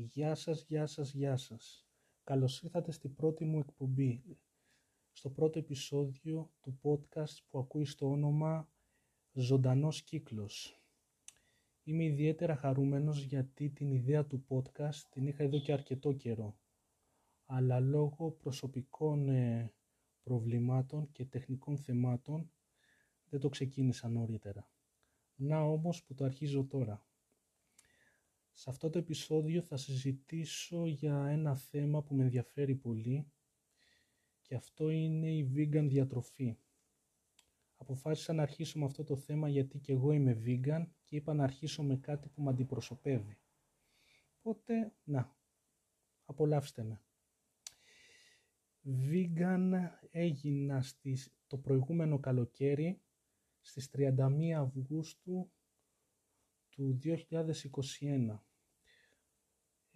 Γεια σας, γεια σας, γεια σας. Καλώς ήρθατε στην πρώτη μου εκπομπή, στο πρώτο επεισόδιο του podcast που ακούει στο όνομα «Ζωντανός κύκλος». Είμαι ιδιαίτερα χαρούμενος γιατί την ιδέα του podcast την είχα εδώ και αρκετό καιρό, αλλά λόγω προσωπικών ε, προβλημάτων και τεχνικών θεμάτων δεν το ξεκίνησα νωρίτερα. Να όμως που το αρχίζω τώρα. Σε αυτό το επεισόδιο θα συζητήσω για ένα θέμα που με ενδιαφέρει πολύ και αυτό είναι η vegan διατροφή. Αποφάσισα να αρχίσω με αυτό το θέμα γιατί και εγώ είμαι vegan και είπα να αρχίσω με κάτι που με αντιπροσωπεύει. Οπότε, να, απολαύστε με. Vegan έγινα στις, το προηγούμενο καλοκαίρι στις 31 Αυγούστου του 2021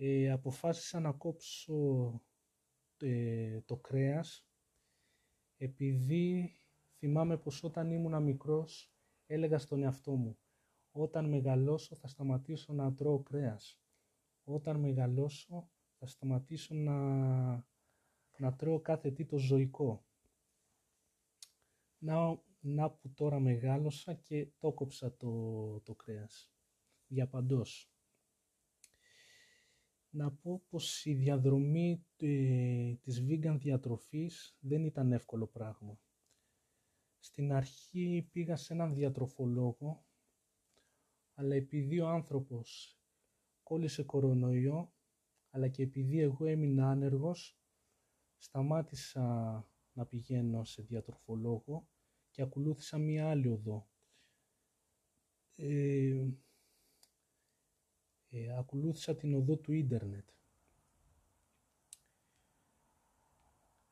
ε, αποφάσισα να κόψω ε, το κρέας επειδή θυμάμαι πως όταν ήμουν μικρός έλεγα στον εαυτό μου όταν μεγαλώσω θα σταματήσω να τρώω κρέας. Όταν μεγαλώσω θα σταματήσω να, να τρώω κάθε τι το ζωικό. Να, να που τώρα μεγάλωσα και το κόψα το, το κρέας. Διαπαντός να πω πως η διαδρομή ε, της vegan διατροφής δεν ήταν εύκολο πράγμα. Στην αρχή πήγα σε έναν διατροφολόγο, αλλά επειδή ο άνθρωπος κόλλησε κορονοϊό, αλλά και επειδή εγώ έμεινα άνεργος, σταμάτησα να πηγαίνω σε διατροφολόγο και ακολούθησα μία άλλη οδό. Ε, ε, ακολούθησα την οδό του ίντερνετ.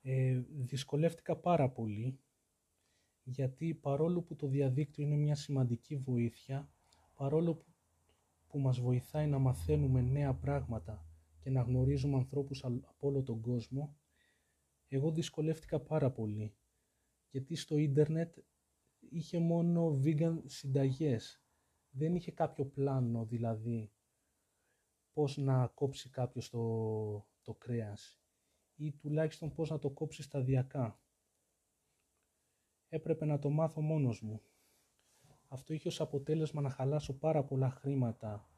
Ε, δυσκολεύτηκα πάρα πολύ γιατί παρόλο που το διαδίκτυο είναι μια σημαντική βοήθεια, παρόλο που, που μας βοηθάει να μαθαίνουμε νέα πράγματα και να γνωρίζουμε ανθρώπους από όλο τον κόσμο, εγώ δυσκολεύτηκα πάρα πολύ γιατί στο ίντερνετ είχε μόνο vegan συνταγές. Δεν είχε κάποιο πλάνο δηλαδή πώς να κόψει κάποιος το, το κρέας ή τουλάχιστον πώς να το κόψει σταδιακά. Έπρεπε να το μάθω μόνος μου. Αυτό είχε ως αποτέλεσμα να χαλάσω πάρα πολλά χρήματα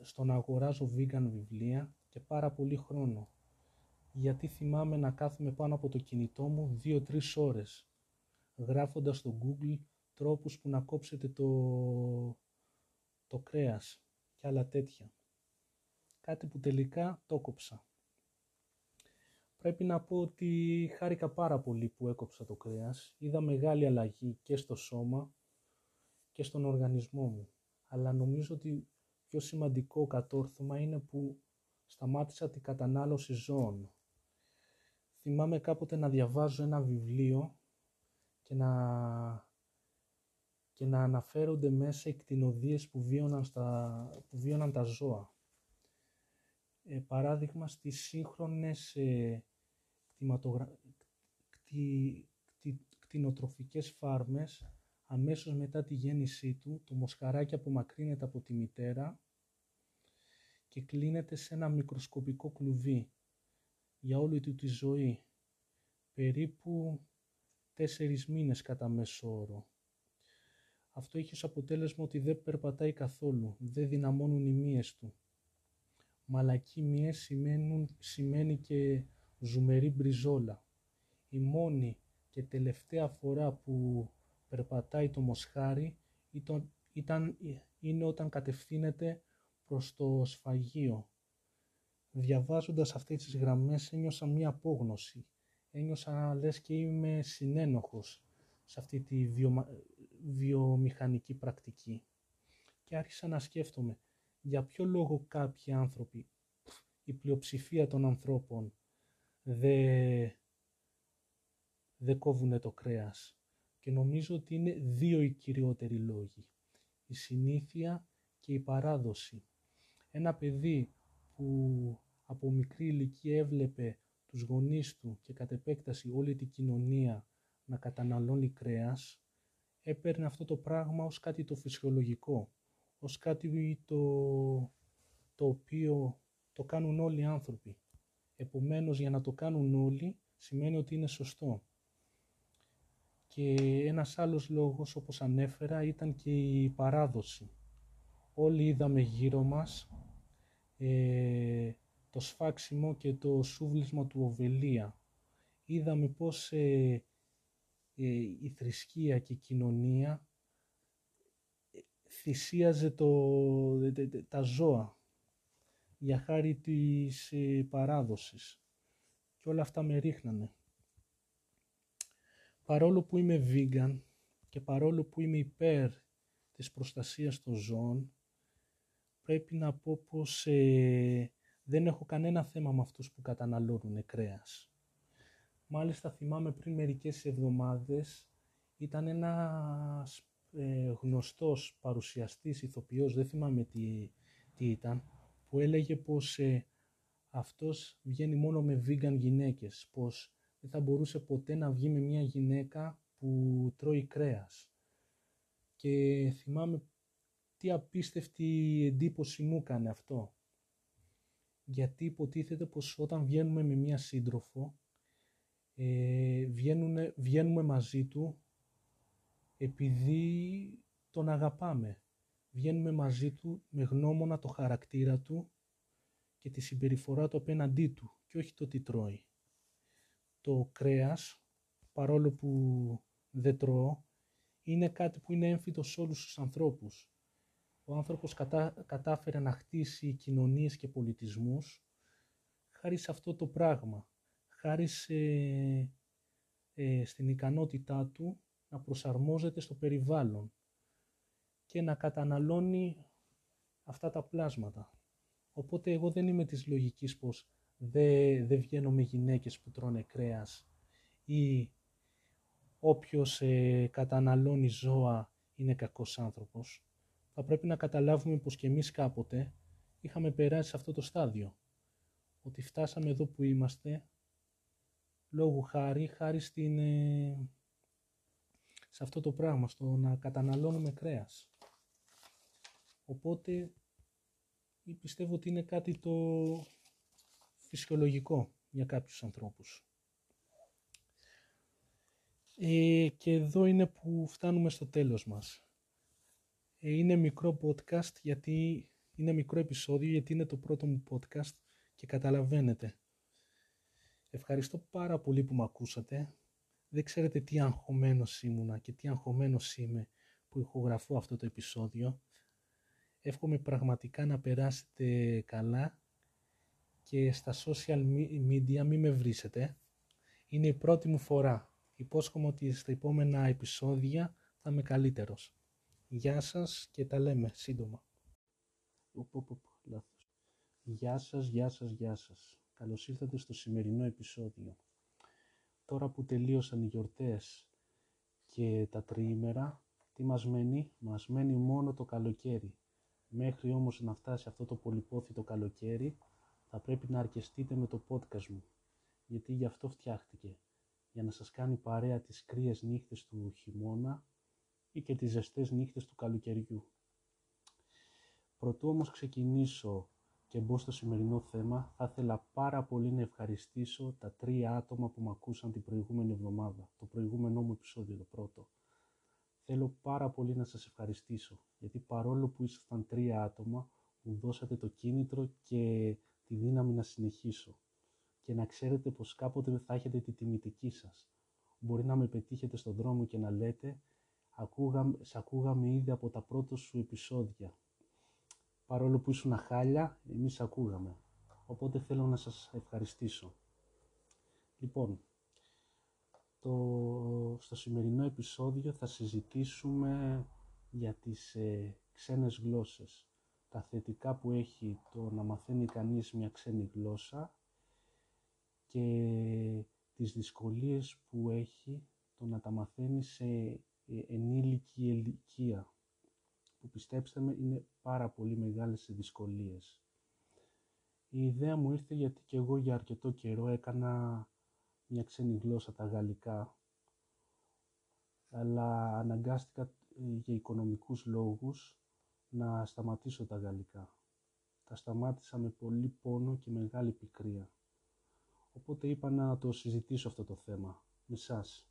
στο να αγοράζω vegan βιβλία και πάρα πολύ χρόνο. Γιατί θυμάμαι να κάθομαι πάνω από το κινητό μου 2-3 ώρες, γράφοντας στο Google τρόπους που να κόψετε το, το κρέας και άλλα τέτοια. Κάτι που τελικά το κόψα. Πρέπει να πω ότι χάρηκα πάρα πολύ που έκοψα το κρέας. Είδα μεγάλη αλλαγή και στο σώμα και στον οργανισμό μου. Αλλά νομίζω ότι πιο σημαντικό κατόρθωμα είναι που σταμάτησα την κατανάλωση ζώων. Θυμάμαι κάποτε να διαβάζω ένα βιβλίο και να και να αναφέρονται μέσα οι κτηνοδίες που βίωναν, στα, που βίωναν τα ζώα. Ε, παράδειγμα, στις σύγχρονες ε, κτηματογρα... κτι... κτηνοτροφικές φάρμες, αμέσως μετά τη γέννησή του, το μοσχαράκι απομακρύνεται από τη μητέρα και κλείνεται σε ένα μικροσκοπικό κλουβί για όλη του τη ζωή, περίπου τέσσερις μήνες κατά μέσο όρο. Αυτό έχει ως αποτέλεσμα ότι δεν περπατάει καθόλου, δεν δυναμώνουν οι μύες του. Μαλακή μύες σημαίνουν, σημαίνει και ζουμερή μπριζόλα. Η μόνη και τελευταία φορά που περπατάει το μοσχάρι ήταν, ήταν, είναι όταν κατευθύνεται προς το σφαγείο. Διαβάζοντας αυτές τις γραμμές ένιωσα μία απόγνωση. Ένιωσα λες και είμαι συνένοχος σε αυτή τη βιομηχανική πρακτική. Και άρχισα να σκέφτομαι για ποιο λόγο κάποιοι άνθρωποι, η πλειοψηφία των ανθρώπων δεν δε κόβουν το κρέας. Και νομίζω ότι είναι δύο οι κυριότεροι λόγοι. Η συνήθεια και η παράδοση. Ένα παιδί που από μικρή ηλικία έβλεπε τους γονείς του και κατ' επέκταση όλη την κοινωνία να καταναλώνει κρέας, έπαιρνε αυτό το πράγμα ως κάτι το φυσιολογικό, ως κάτι το, το οποίο το κάνουν όλοι οι άνθρωποι. Επομένως, για να το κάνουν όλοι, σημαίνει ότι είναι σωστό. Και ένας άλλος λόγος, όπως ανέφερα, ήταν και η παράδοση. Όλοι είδαμε γύρω μας ε, το σφάξιμο και το σούβλισμα του Οβελία. Είδαμε πώς ε, ε, η θρησκεία και η κοινωνία θυσίαζε το, τα ζώα για χάρη της παράδοσης και όλα αυτά με ρίχνανε. Παρόλο που είμαι vegan και παρόλο που είμαι υπέρ της προστασίας των ζώων, πρέπει να πω πως ε, δεν έχω κανένα θέμα με αυτούς που καταναλώνουν κρέας. Μάλιστα θυμάμαι πριν μερικές εβδομάδες ήταν ένας ε, γνωστός παρουσιαστής, ηθοποιός, δεν θυμάμαι τι, τι ήταν, που έλεγε πως ε, αυτός βγαίνει μόνο με vegan γυναίκες, πως δεν θα μπορούσε ποτέ να βγει με μια γυναίκα που τρώει κρέας. Και θυμάμαι τι απίστευτη εντύπωση μου έκανε αυτό. Γιατί υποτίθεται πως όταν βγαίνουμε με μια σύντροφο, ε, βγαίνουμε μαζί του επειδή τον αγαπάμε. Βγαίνουμε μαζί του με γνώμονα το χαρακτήρα του και τη συμπεριφορά του απέναντί του και όχι το τι τρώει. Το κρέας, παρόλο που δεν τρώω, είναι κάτι που είναι έμφυτο σε όλους τους ανθρώπους. Ο άνθρωπος κατά, κατάφερε να χτίσει κοινωνίες και πολιτισμούς χάρη σε αυτό το πράγμα, χάρη σε, ε, στην ικανότητά του να προσαρμόζεται στο περιβάλλον και να καταναλώνει αυτά τα πλάσματα. Οπότε εγώ δεν είμαι της λογικής πως δεν δε βγαίνω με γυναίκες που τρώνε κρέας ή όποιος ε, καταναλώνει ζώα είναι κακός άνθρωπος. Θα πρέπει να καταλάβουμε πως και εμείς κάποτε είχαμε περάσει σε αυτό το στάδιο. Ότι φτάσαμε εδώ που είμαστε λόγω χάρη, χάρη στην, ε, σε αυτό το πράγμα, στο να καταναλώνουμε κρέας. Οπότε πιστεύω ότι είναι κάτι το φυσιολογικό για κάποιους ανθρώπους. Ε, και εδώ είναι που φτάνουμε στο τέλος μας. Ε, είναι μικρό podcast γιατί είναι μικρό επεισόδιο γιατί είναι το πρώτο μου podcast και καταλαβαίνετε. Ευχαριστώ πάρα πολύ που με ακούσατε. Δεν ξέρετε τι αγχωμένος ήμουνα και τι αγχωμένος είμαι που ηχογραφώ αυτό το επεισόδιο. Εύχομαι πραγματικά να περάσετε καλά και στα social media μην με βρίσετε. Είναι η πρώτη μου φορά. Υπόσχομαι ότι στα επόμενα επεισόδια θα είμαι καλύτερος. Γεια σας και τα λέμε σύντομα. Γεια σας, γεια σας, γεια σας. Καλώς ήρθατε στο σημερινό επεισόδιο. Τώρα που τελείωσαν οι γιορτές και τα τριήμερα, τι μας μένει; Μας μένει μόνο το καλοκαίρι. Μέχρι όμως να φτάσει αυτό το πολυπόθητο καλοκαίρι, θα πρέπει να αρκεστείτε με το podcast μου, γιατί γι' αυτό φτιάχτηκε, για να σας κάνει παρέα τις κρύες νύχτες του χειμώνα ή και τις ζεστές νύχτες του καλοκαιριού. Πρωτού όμως ξεκινήσω και μπω στο σημερινό θέμα, θα ήθελα πάρα πολύ να ευχαριστήσω τα τρία άτομα που με ακούσαν την προηγούμενη εβδομάδα, το προηγούμενό μου επεισόδιο, το πρώτο. Θέλω πάρα πολύ να σας ευχαριστήσω, γιατί παρόλο που ήσασταν τρία άτομα, μου δώσατε το κίνητρο και τη δύναμη να συνεχίσω. Και να ξέρετε πως κάποτε θα έχετε τη τιμητική σας. Μπορεί να με πετύχετε στον δρόμο και να λέτε ακούγαμε, «Σε ακούγαμε ήδη από τα πρώτα σου επεισόδια παρόλο που ήσουν χάλια, εμείς ακούγαμε. Οπότε θέλω να σας ευχαριστήσω. Λοιπόν, το, στο σημερινό επεισόδιο θα συζητήσουμε για τις ε, ξένες γλώσσες. Τα θετικά που έχει το να μαθαίνει κανείς μια ξένη γλώσσα και τις δυσκολίες που έχει το να τα μαθαίνει σε ε, ενήλικη ηλικία που πιστέψτε με είναι πάρα πολύ μεγάλες οι δυσκολίες. Η ιδέα μου ήρθε γιατί και εγώ για αρκετό καιρό έκανα μια ξένη γλώσσα τα γαλλικά αλλά αναγκάστηκα ε, για οικονομικούς λόγους να σταματήσω τα γαλλικά. τα σταμάτησα με πολύ πόνο και μεγάλη πικρία. Οπότε είπα να το συζητήσω αυτό το θέμα με σας.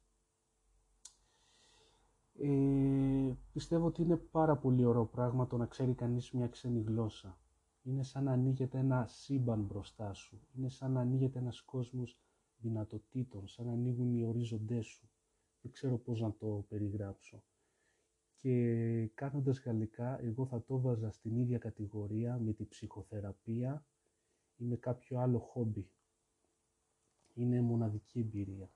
Ε, πιστεύω ότι είναι πάρα πολύ ωραίο πράγμα το να ξέρει κανείς μια ξένη γλώσσα. Είναι σαν να ανοίγεται ένα σύμπαν μπροστά σου. Είναι σαν να ανοίγεται ένας κόσμος δυνατοτήτων, σαν να ανοίγουν οι ορίζοντές σου. Δεν ξέρω πώς να το περιγράψω. Και κάνοντας γαλλικά, εγώ θα το βάζα στην ίδια κατηγορία με τη ψυχοθεραπεία ή με κάποιο άλλο χόμπι. Είναι μοναδική εμπειρία.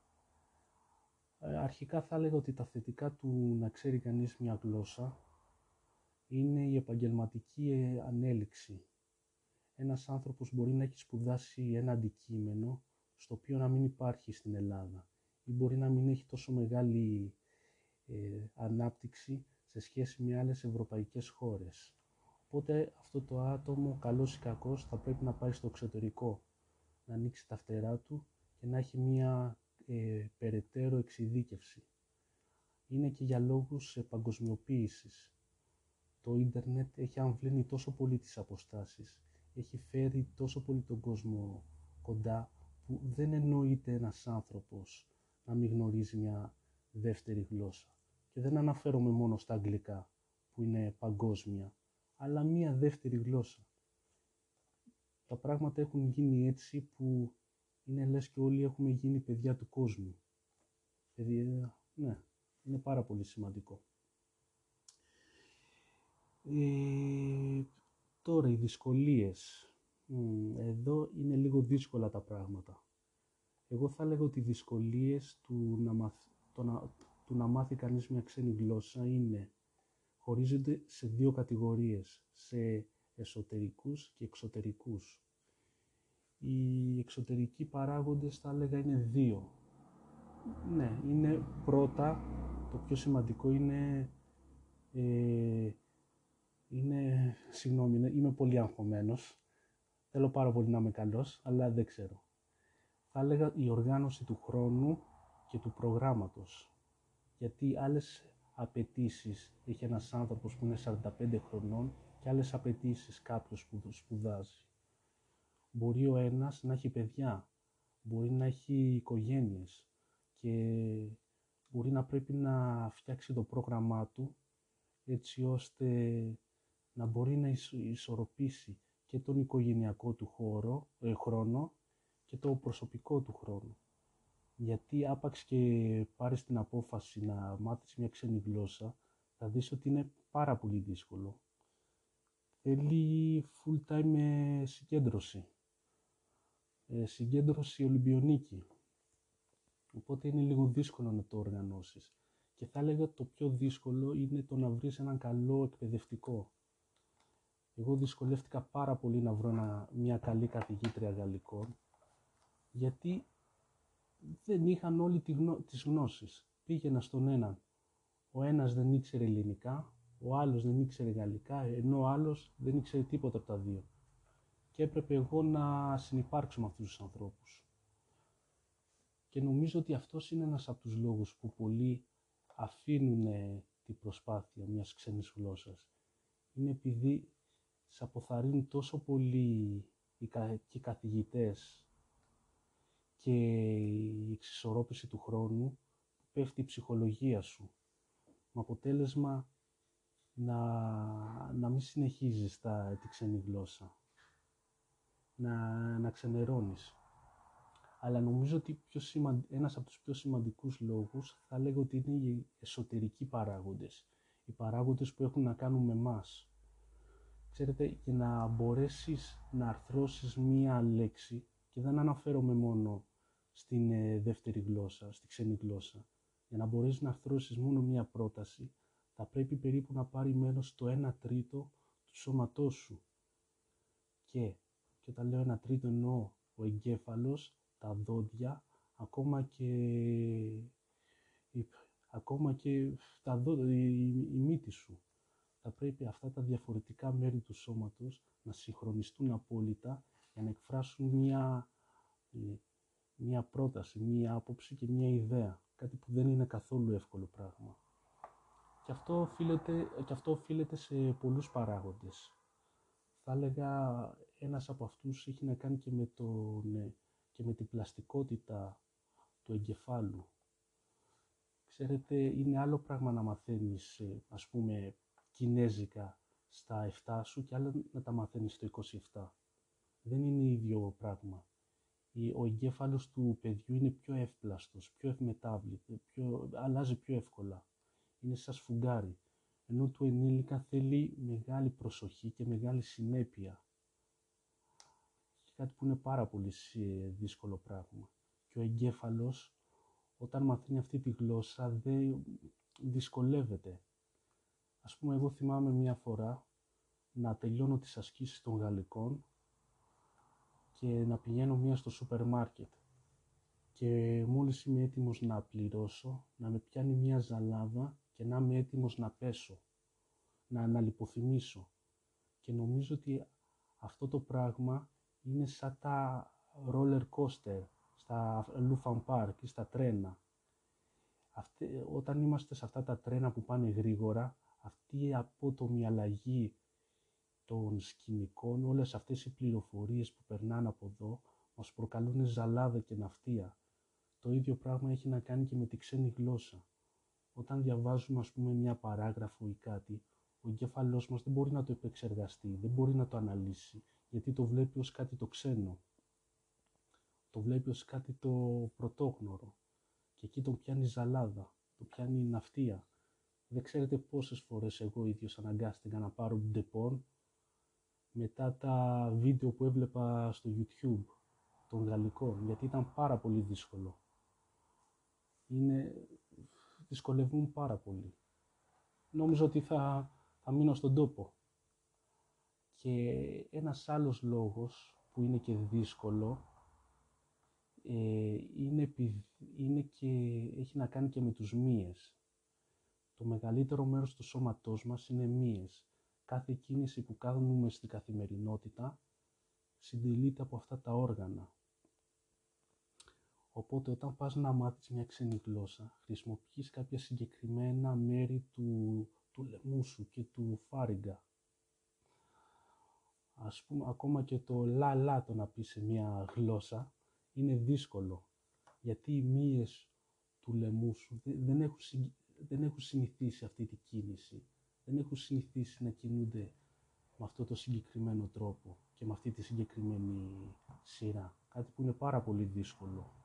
Ε, αρχικά θα έλεγα ότι τα θετικά του να ξέρει κανείς μια γλώσσα είναι η επαγγελματική ε, ανέλυξη. Ένας άνθρωπος μπορεί να έχει σπουδάσει ένα αντικείμενο στο οποίο να μην υπάρχει στην Ελλάδα ή μπορεί να μην έχει τόσο μεγάλη ε, ανάπτυξη σε σχέση με άλλες ευρωπαϊκές χώρες. Οπότε αυτό το άτομο, καλός ή κακός, θα πρέπει να πάει στο εξωτερικό, να ανοίξει τα φτερά του και να έχει μία ε, περαιτέρω εξειδίκευση. Είναι και για λόγους ε, παγκοσμιοποίησης. Το ίντερνετ έχει αμβλύνει τόσο πολύ τις αποστάσεις, έχει φέρει τόσο πολύ τον κόσμο κοντά, που δεν εννοείται ένας άνθρωπος να μην γνωρίζει μια δεύτερη γλώσσα. Και δεν αναφέρομαι μόνο στα αγγλικά, που είναι παγκόσμια, αλλά μία δεύτερη γλώσσα. Τα πράγματα έχουν γίνει έτσι που είναι λες και όλοι έχουμε γίνει παιδιά του κόσμου. Παιδιά, ναι, είναι πάρα πολύ σημαντικό. Ε, τώρα οι δυσκολίες. Εδώ είναι λίγο δύσκολα τα πράγματα. Εγώ θα λέγω ότι οι δυσκολίες του να, μαθ, το να, του να μάθει κανείς μια ξένη γλώσσα είναι χωρίζονται σε δύο κατηγορίες, σε εσωτερικούς και εξωτερικούς. Οι εξωτερικοί παράγοντες θα έλεγα είναι δύο. Ναι, είναι πρώτα, το πιο σημαντικό είναι, ε, είναι, συγγνώμη, είμαι πολύ αγχωμένος, θέλω πάρα πολύ να είμαι καλός, αλλά δεν ξέρω. Θα έλεγα η οργάνωση του χρόνου και του προγράμματος, γιατί άλλες απαιτήσεις έχει ένας άνθρωπος που είναι 45 χρονών και άλλες απαιτήσεις κάποιος που σπουδάζει. Μπορεί ο ένας να έχει παιδιά, μπορεί να έχει οικογένειες και μπορεί να πρέπει να φτιάξει το πρόγραμμά του έτσι ώστε να μπορεί να ισορροπήσει και τον οικογενειακό του χώρο, ε, χρόνο και το προσωπικό του χρόνο. Γιατί άπαξ και πάρεις την απόφαση να μάθεις μια ξένη γλώσσα, θα δεις ότι είναι πάρα πολύ δύσκολο. Θέλει full time ε, συγκέντρωση ε, συγκέντρωση Ολυμπιονίκη. Οπότε είναι λίγο δύσκολο να το οργανώσεις. Και θα έλεγα το πιο δύσκολο είναι το να βρεις έναν καλό εκπαιδευτικό. Εγώ δυσκολεύτηκα πάρα πολύ να βρω μια καλή καθηγήτρια γαλλικών, γιατί δεν είχαν όλοι τη γνω, τις γνώσεις. Πήγαινα στον έναν. Ο ένας δεν ήξερε ελληνικά, ο άλλος δεν ήξερε γαλλικά, ενώ ο άλλος δεν ήξερε τίποτα από τα δύο και έπρεπε εγώ να συνεπάρξω με αυτούς τους ανθρώπους. Και νομίζω ότι αυτός είναι ένας από τους λόγους που πολλοί αφήνουν την προσπάθεια μιας ξένης γλώσσας. Είναι επειδή σε αποθαρρύνουν τόσο πολύ οι, και καθηγητές και η εξισορρόπηση του χρόνου που πέφτει η ψυχολογία σου. Με αποτέλεσμα να, να μην συνεχίζεις τα, τη ξένη γλώσσα να, να ξενερώνεις. Αλλά νομίζω ότι πιο ένας από τους πιο σημαντικούς λόγους θα λέγω ότι είναι οι εσωτερικοί παράγοντες. Οι παράγοντες που έχουν να κάνουν με μας. Ξέρετε, για να μπορέσεις να αρθρώσεις μία λέξη, και δεν αναφέρομαι μόνο στην ε, δεύτερη γλώσσα, στη ξένη γλώσσα, για να μπορέσεις να αρθρώσεις μόνο μία πρόταση, θα πρέπει περίπου να πάρει μέρος το 1 τρίτο του σώματός σου. Και και όταν λέω ένα τρίτο εννοώ ο εγκέφαλος, τα δόντια, ακόμα και, ακόμα και τα δόντια, η, η μύτη σου. Θα πρέπει αυτά τα διαφορετικά μέρη του σώματος να συγχρονιστούν απόλυτα για να εκφράσουν μια, ε, μια πρόταση, μια άποψη και μια ιδέα. Κάτι που δεν είναι καθόλου εύκολο πράγμα. Και αυτό οφείλεται, και αυτό οφείλεται σε πολλούς παράγοντες θα θα έλεγα ένας από αυτούς έχει να κάνει και με, τον, και με την πλαστικότητα του εγκεφάλου. Ξέρετε, είναι άλλο πράγμα να μαθαίνεις, ε, ας πούμε, κινέζικα στα 7 σου και άλλο να τα μαθαίνεις στο 27. Δεν είναι ίδιο πράγμα. Ο εγκέφαλος του παιδιού είναι πιο εύπλαστος, πιο ευμετάβλητο, πιο, αλλάζει πιο εύκολα. Είναι σαν σφουγγάρι. Ενώ του ενήλικα θέλει μεγάλη προσοχή και μεγάλη συνέπεια. Κάτι που είναι πάρα πολύ δύσκολο πράγμα. Και ο εγκέφαλος όταν μαθαίνει αυτή τη γλώσσα δεν δυσκολεύεται. Ας πούμε, εγώ θυμάμαι μία φορά να τελειώνω τις ασκήσεις των γαλλικών και να πηγαίνω μία στο σούπερ μάρκετ και μόλις είμαι έτοιμος να πληρώσω, να με πιάνει μία ζαλάδα και να είμαι έτοιμος να πέσω, να αναλυποθυμήσω. Και νομίζω ότι αυτό το πράγμα είναι σαν τα roller coaster στα Λούφαν Πάρκ ή στα τρένα. Αυτή, όταν είμαστε σε αυτά τα τρένα που πάνε γρήγορα, αυτή η απότομη αλλαγή των σκηνικών, όλες αυτές οι πληροφορίες που περνάνε από εδώ, μας προκαλούν ζαλάδα και ναυτία. Το ίδιο πράγμα έχει να κάνει και με τη ξένη γλώσσα. Όταν διαβάζουμε, ας πούμε, μια παράγραφο ή κάτι, ο εγκέφαλός μας δεν μπορεί να το επεξεργαστεί, δεν μπορεί να το αναλύσει, γιατί το βλέπει ως κάτι το ξένο το βλέπει ως κάτι το πρωτόγνωρο και εκεί τον πιάνει ζαλάδα, τον πιάνει ναυτία. Δεν ξέρετε πόσες φορές εγώ ίδιος αναγκάστηκα να πάρω Depon μετά τα βίντεο που έβλεπα στο YouTube των γαλλικών, γιατί ήταν πάρα πολύ δύσκολο. Είναι... δυσκολεύουν πάρα πολύ. Νόμιζα ότι θα, θα μείνω στον τόπο. Και ένας άλλος λόγος που είναι και δύσκολο ε, είναι, είναι και, έχει να κάνει και με τους μύες. Το μεγαλύτερο μέρος του σώματός μας είναι μύες. Κάθε κίνηση που κάνουμε στην καθημερινότητα συντελείται από αυτά τα όργανα. Οπότε όταν πας να μάθεις μια ξένη γλώσσα, χρησιμοποιείς κάποια συγκεκριμένα μέρη του, του λαιμού σου και του φάριγγα. Ας πούμε, ακόμα και το λα-λα το να πεις σε μια γλώσσα, είναι δύσκολο. Γιατί οι μύες του λαιμού σου δεν έχουν, δεν έχουν συνηθίσει αυτή τη κίνηση. Δεν έχουν συνηθίσει να κινούνται με αυτό το συγκεκριμένο τρόπο και με αυτή τη συγκεκριμένη σειρά. Κάτι που είναι πάρα πολύ δύσκολο.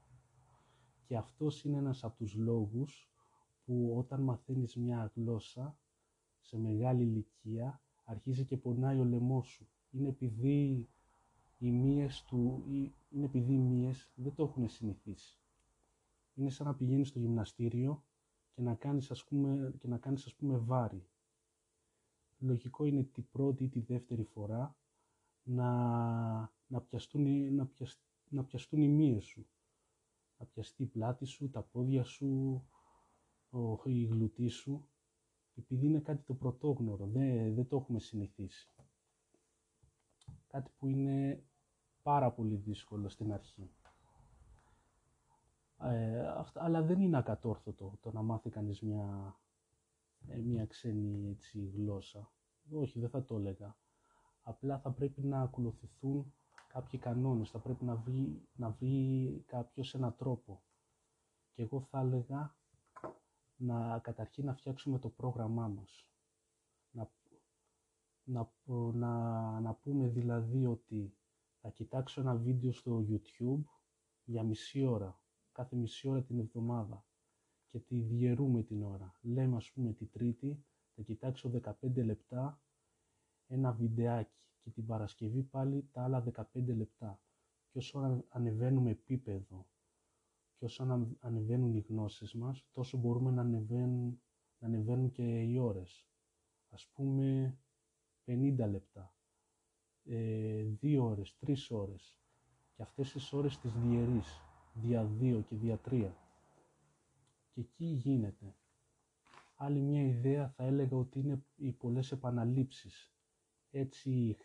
Και αυτός είναι ένας από τους λόγους που όταν μαθαίνεις μια γλώσσα σε μεγάλη ηλικία αρχίζει και πονάει ο λαιμός σου. Είναι επειδή οι μύες του, είναι επειδή οι μύες δεν το έχουν συνηθίσει. Είναι σαν να πηγαίνεις στο γυμναστήριο και να κάνεις ας πούμε, και να κάνεις, ας πούμε βάρη. Λογικό είναι την πρώτη ή τη δεύτερη φορά να, να, πιαστούν, να, να πιαστούν οι μύες σου. Να πιαστεί η πλάτη σου, τα πόδια σου, ο, η γλουτή σου, επειδή είναι κάτι το πρωτόγνωρο, δεν, δεν το έχουμε συνηθίσει κάτι που είναι πάρα πολύ δύσκολο στην αρχή. Ε, αλλά δεν είναι ακατόρθωτο το να μάθει κανείς μια, ε, μια ξένη έτσι, γλώσσα. Όχι, δεν θα το έλεγα. Απλά θα πρέπει να ακολουθηθούν κάποιοι κανόνες, θα πρέπει να βρει, να βρει κάποιος έναν τρόπο. Και εγώ θα έλεγα να καταρχήν να φτιάξουμε το πρόγραμμά μας να, να, να πούμε δηλαδή ότι θα κοιτάξω ένα βίντεο στο YouTube για μισή ώρα, κάθε μισή ώρα την εβδομάδα και τη διαιρούμε την ώρα. Λέμε ας πούμε τη Τρίτη, θα κοιτάξω 15 λεπτά ένα βιντεάκι και την Παρασκευή πάλι τα άλλα 15 λεπτά. Και όσο ανεβαίνουμε επίπεδο και όσο ανεβαίνουν οι γνώσεις μας, τόσο μπορούμε να ανεβαίνουν, να ανεβαίνουν και οι ώρες. Ας πούμε 50 λεπτά, ε, 2 ώρες, 3 ώρες και αυτές τις ώρες τις διαιρείς δια 2 και δια 3 και εκεί γίνεται. Άλλη μια ιδέα θα έλεγα ότι είναι οι πολλές επαναλήψεις έτσι,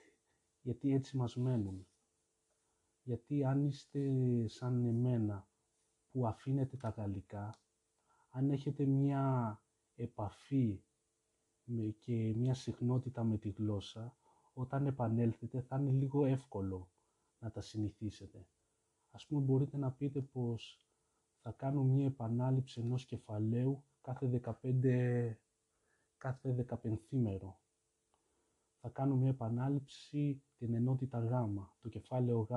γιατί έτσι μας μένουν. Γιατί αν είστε σαν εμένα που αφήνετε τα γαλλικά, αν έχετε μια επαφή και μια συχνότητα με τη γλώσσα, όταν επανέλθετε θα είναι λίγο εύκολο να τα συνηθίσετε. Ας πούμε μπορείτε να πείτε πως θα κάνω μία επανάληψη ενός κεφαλαίου κάθε 15, κάθε 15 μέρο. Θα κάνω μία επανάληψη την ενότητα Γ, το κεφάλαιο Γ.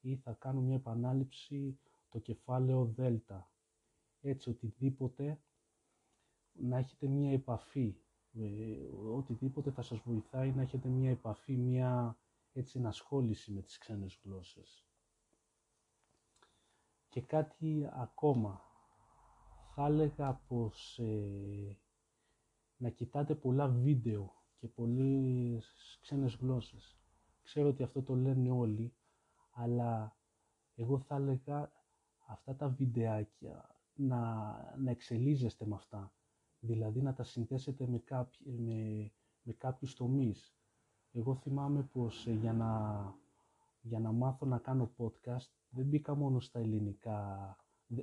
Ή θα κάνω μία επανάληψη το κεφάλαιο Δ. Έτσι οτιδήποτε να έχετε μία επαφή. Ε, οτιδήποτε θα σας βοηθάει να έχετε μία επαφή, μία έτσι ενασχόληση με τις ξένες γλώσσες. Και κάτι ακόμα. Θα έλεγα πως ε, να κοιτάτε πολλά βίντεο και πολλές ξένες γλώσσες. Ξέρω ότι αυτό το λένε όλοι, αλλά εγώ θα έλεγα αυτά τα βιντεάκια να, να εξελίζεστε με αυτά. Δηλαδή να τα συνδέσετε με, κάποιοι, με, με κάποιους τομείς. Εγώ θυμάμαι πως ε, για, να, για να μάθω να κάνω podcast δεν μπήκα μόνο στα ελληνικά,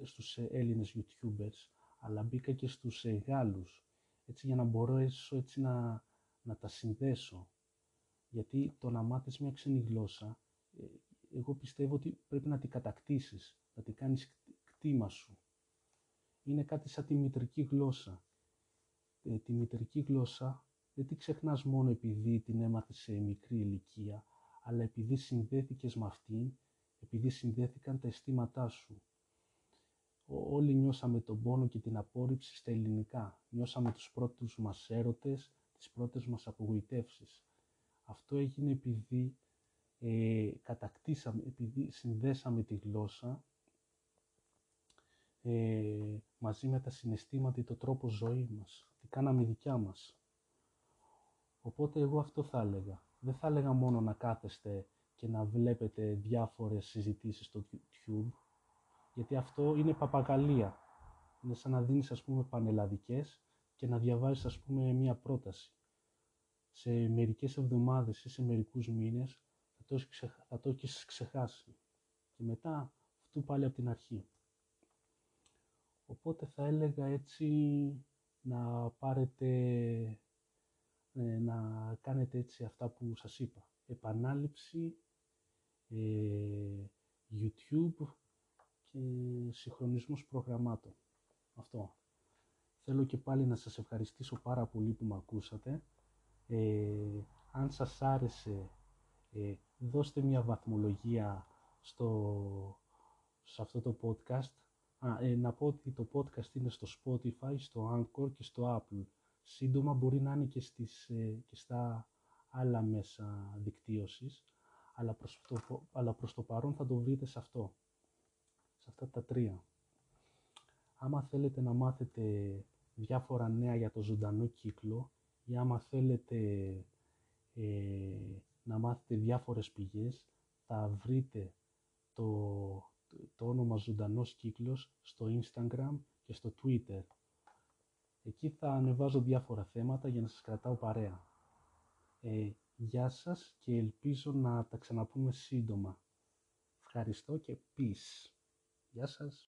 στους ε, Έλληνες YouTubers, αλλά μπήκα και στους ε, Γάλλους, έτσι για να μπορώ έτσι να, να τα συνδέσω. Γιατί το να μάθεις μια ξένη γλώσσα, εγώ πιστεύω ότι πρέπει να την κατακτήσεις, να την κάνεις κτήμα σου. Είναι κάτι σαν τη μητρική γλώσσα. Ε, τη μητρική γλώσσα δεν τη ξεχνάς μόνο επειδή την έμαθες σε μικρή ηλικία, αλλά επειδή συνδέθηκες με αυτήν, επειδή συνδέθηκαν τα αισθήματά σου. Όλοι νιώσαμε τον πόνο και την απόρριψη στα ελληνικά. Νιώσαμε τους πρώτους μας έρωτες, τις πρώτες μας απογοητεύσεις. Αυτό έγινε επειδή ε, κατακτήσαμε, επειδή συνδέσαμε τη γλώσσα ε, μαζί με τα συναισθήματα ή το τρόπο ζωής μας. Τι κάναμε δικιά μας. Οπότε εγώ αυτό θα έλεγα. Δεν θα έλεγα μόνο να κάθεστε και να βλέπετε διάφορες συζητήσεις στο YouTube, γιατί αυτό είναι παπαγαλία. Είναι σαν να δίνεις, ας πούμε, πανελλαδικές και να διαβάζεις, ας πούμε, μία πρόταση. Σε μερικές εβδομάδες ή σε μερικούς μήνες θα το, θα το έχεις ξεχάσει. Και μετά, αυτού πάλι από την αρχή. Οπότε θα έλεγα έτσι να πάρετε, ε, να κάνετε έτσι αυτά που σας είπα. Επανάληψη, ε, YouTube και συγχρονισμός προγραμμάτων. Αυτό. Θέλω και πάλι να σας ευχαριστήσω πάρα πολύ που με ακούσατε. Ε, αν σας άρεσε, ε, δώστε μια βαθμολογία στο, σε αυτό το podcast Α, ε, να πω ότι το podcast είναι στο Spotify, στο Anchor και στο Apple. Σύντομα μπορεί να είναι και, στις, ε, και στα άλλα μέσα δικτύωσης, αλλά προς, το, αλλά προς το παρόν θα το βρείτε σε αυτό, σε αυτά τα τρία. Άμα θέλετε να μάθετε διάφορα νέα για το ζωντανό κύκλο ή άμα θέλετε ε, να μάθετε διάφορες πηγές, θα βρείτε το το όνομα Ζωντανός Κύκλος στο Instagram και στο Twitter. Εκεί θα ανεβάζω διάφορα θέματα για να σας κρατάω παρέα. Ε, γεια σας και ελπίζω να τα ξαναπούμε σύντομα. Ευχαριστώ και peace. Γεια σας.